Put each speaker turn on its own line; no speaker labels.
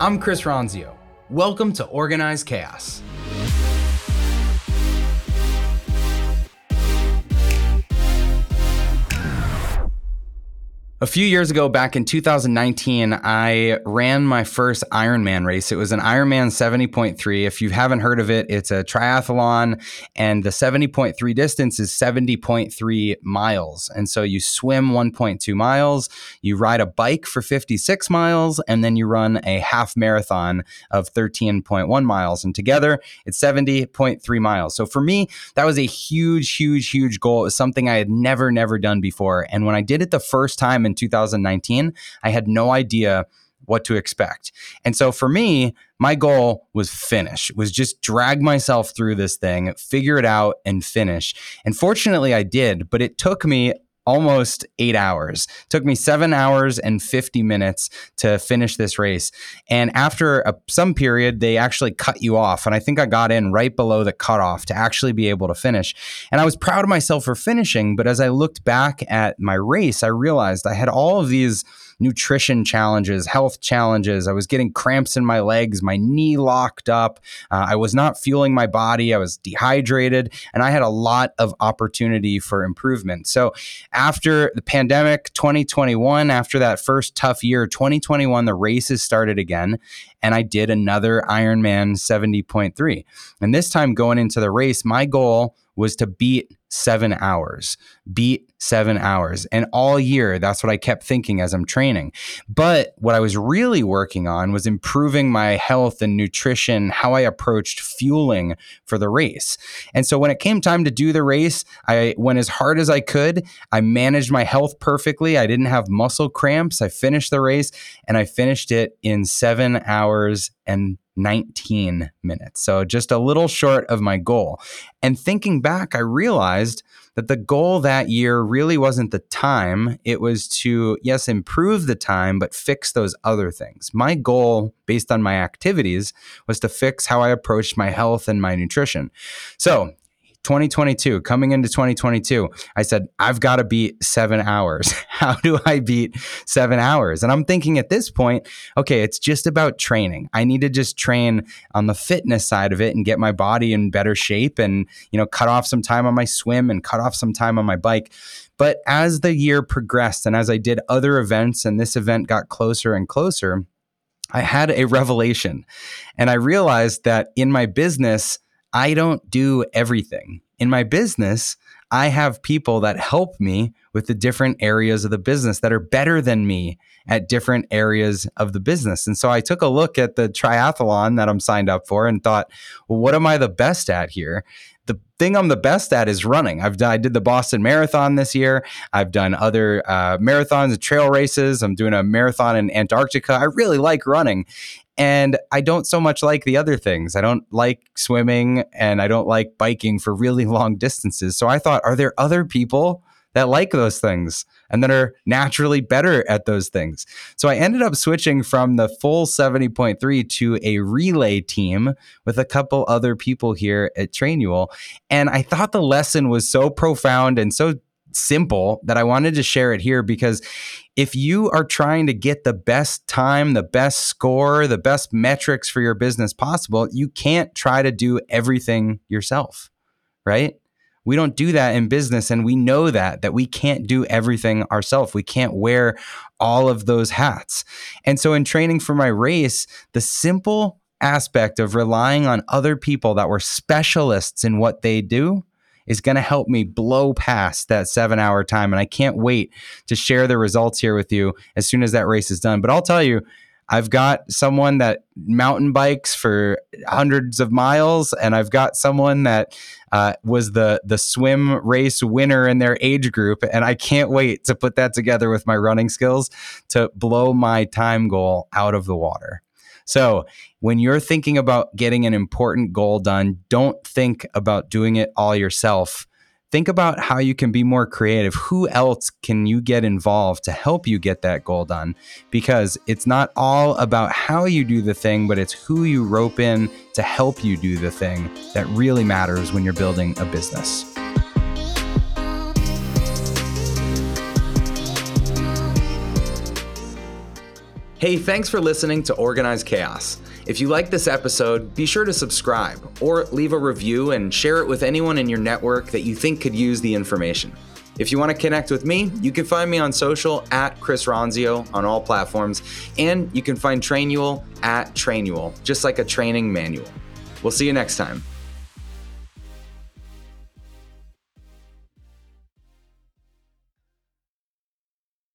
I'm Chris Ronzio. Welcome to Organized Chaos. A few years ago, back in 2019, I ran my first Ironman race. It was an Ironman 70.3. If you haven't heard of it, it's a triathlon, and the 70.3 distance is 70.3 miles. And so you swim 1.2 miles, you ride a bike for 56 miles, and then you run a half marathon of 13.1 miles. And together, it's 70.3 miles. So for me, that was a huge, huge, huge goal. It was something I had never, never done before. And when I did it the first time, in 2019, I had no idea what to expect. And so for me, my goal was finish, was just drag myself through this thing, figure it out and finish. And fortunately I did, but it took me almost eight hours. It took me seven hours and 50 minutes to finish this race. And after a, some period, they actually cut you off. And I think I got in right below the cutoff to actually be able to finish. And I was proud of myself for finishing. But as I looked back at my race, I realized I had all of these nutrition challenges, health challenges. I was getting cramps in my legs, my knee locked up. Uh, I was not fueling my body. I was dehydrated, and I had a lot of opportunity for improvement. So after the pandemic, 2021, after that first tough year, 2021, the races started again and I did another Ironman 70.3. And this time going into the race, my goal was to beat seven hours, beat seven hours. And all year, that's what I kept thinking as I'm training. But what I was really working on was improving my health and nutrition, how I approached fueling for the race. And so when it came time to do the race, I went as hard as I could. I managed my health perfectly. I didn't have muscle cramps. I finished the race and I finished it in seven hours and 19 minutes. So just a little short of my goal. And thinking back, I realized that the goal that year really wasn't the time. It was to, yes, improve the time, but fix those other things. My goal, based on my activities, was to fix how I approached my health and my nutrition. So 2022, coming into 2022, I said, I've got to beat seven hours. How do I beat seven hours? And I'm thinking at this point, okay, it's just about training. I need to just train on the fitness side of it and get my body in better shape and, you know, cut off some time on my swim and cut off some time on my bike. But as the year progressed and as I did other events and this event got closer and closer, I had a revelation and I realized that in my business, I don't do everything. In my business, I have people that help me with the different areas of the business that are better than me at different areas of the business. And so I took a look at the triathlon that I'm signed up for and thought, well, what am I the best at here? The thing I'm the best at is running. I've done, I did the Boston Marathon this year. I've done other uh, marathons and trail races. I'm doing a marathon in Antarctica. I really like running. And I don't so much like the other things. I don't like swimming and I don't like biking for really long distances. So I thought, are there other people that like those things and that are naturally better at those things? So I ended up switching from the full 70.3 to a relay team with a couple other people here at Trainual. And I thought the lesson was so profound and so simple that I wanted to share it here because if you are trying to get the best time, the best score, the best metrics for your business possible, you can't try to do everything yourself, right? We don't do that in business and we know that that we can't do everything ourselves. We can't wear all of those hats. And so in training for my race, the simple aspect of relying on other people that were specialists in what they do is going to help me blow past that seven hour time. And I can't wait to share the results here with you as soon as that race is done. But I'll tell you, I've got someone that mountain bikes for hundreds of miles, and I've got someone that uh, was the the swim race winner in their age group, and I can't wait to put that together with my running skills to blow my time goal out of the water. So, when you're thinking about getting an important goal done, don't think about doing it all yourself. Think about how you can be more creative. Who else can you get involved to help you get that goal done? Because it's not all about how you do the thing, but it's who you rope in to help you do the thing that really matters when you're building a business. Hey, thanks for listening to Organized Chaos. If you like this episode, be sure to subscribe or leave a review and share it with anyone in your network that you think could use the information. If you want to connect with me, you can find me on social at Chris Ronzio on all platforms, and you can find Trainual at Trainual, just like a training manual. We'll see you next time.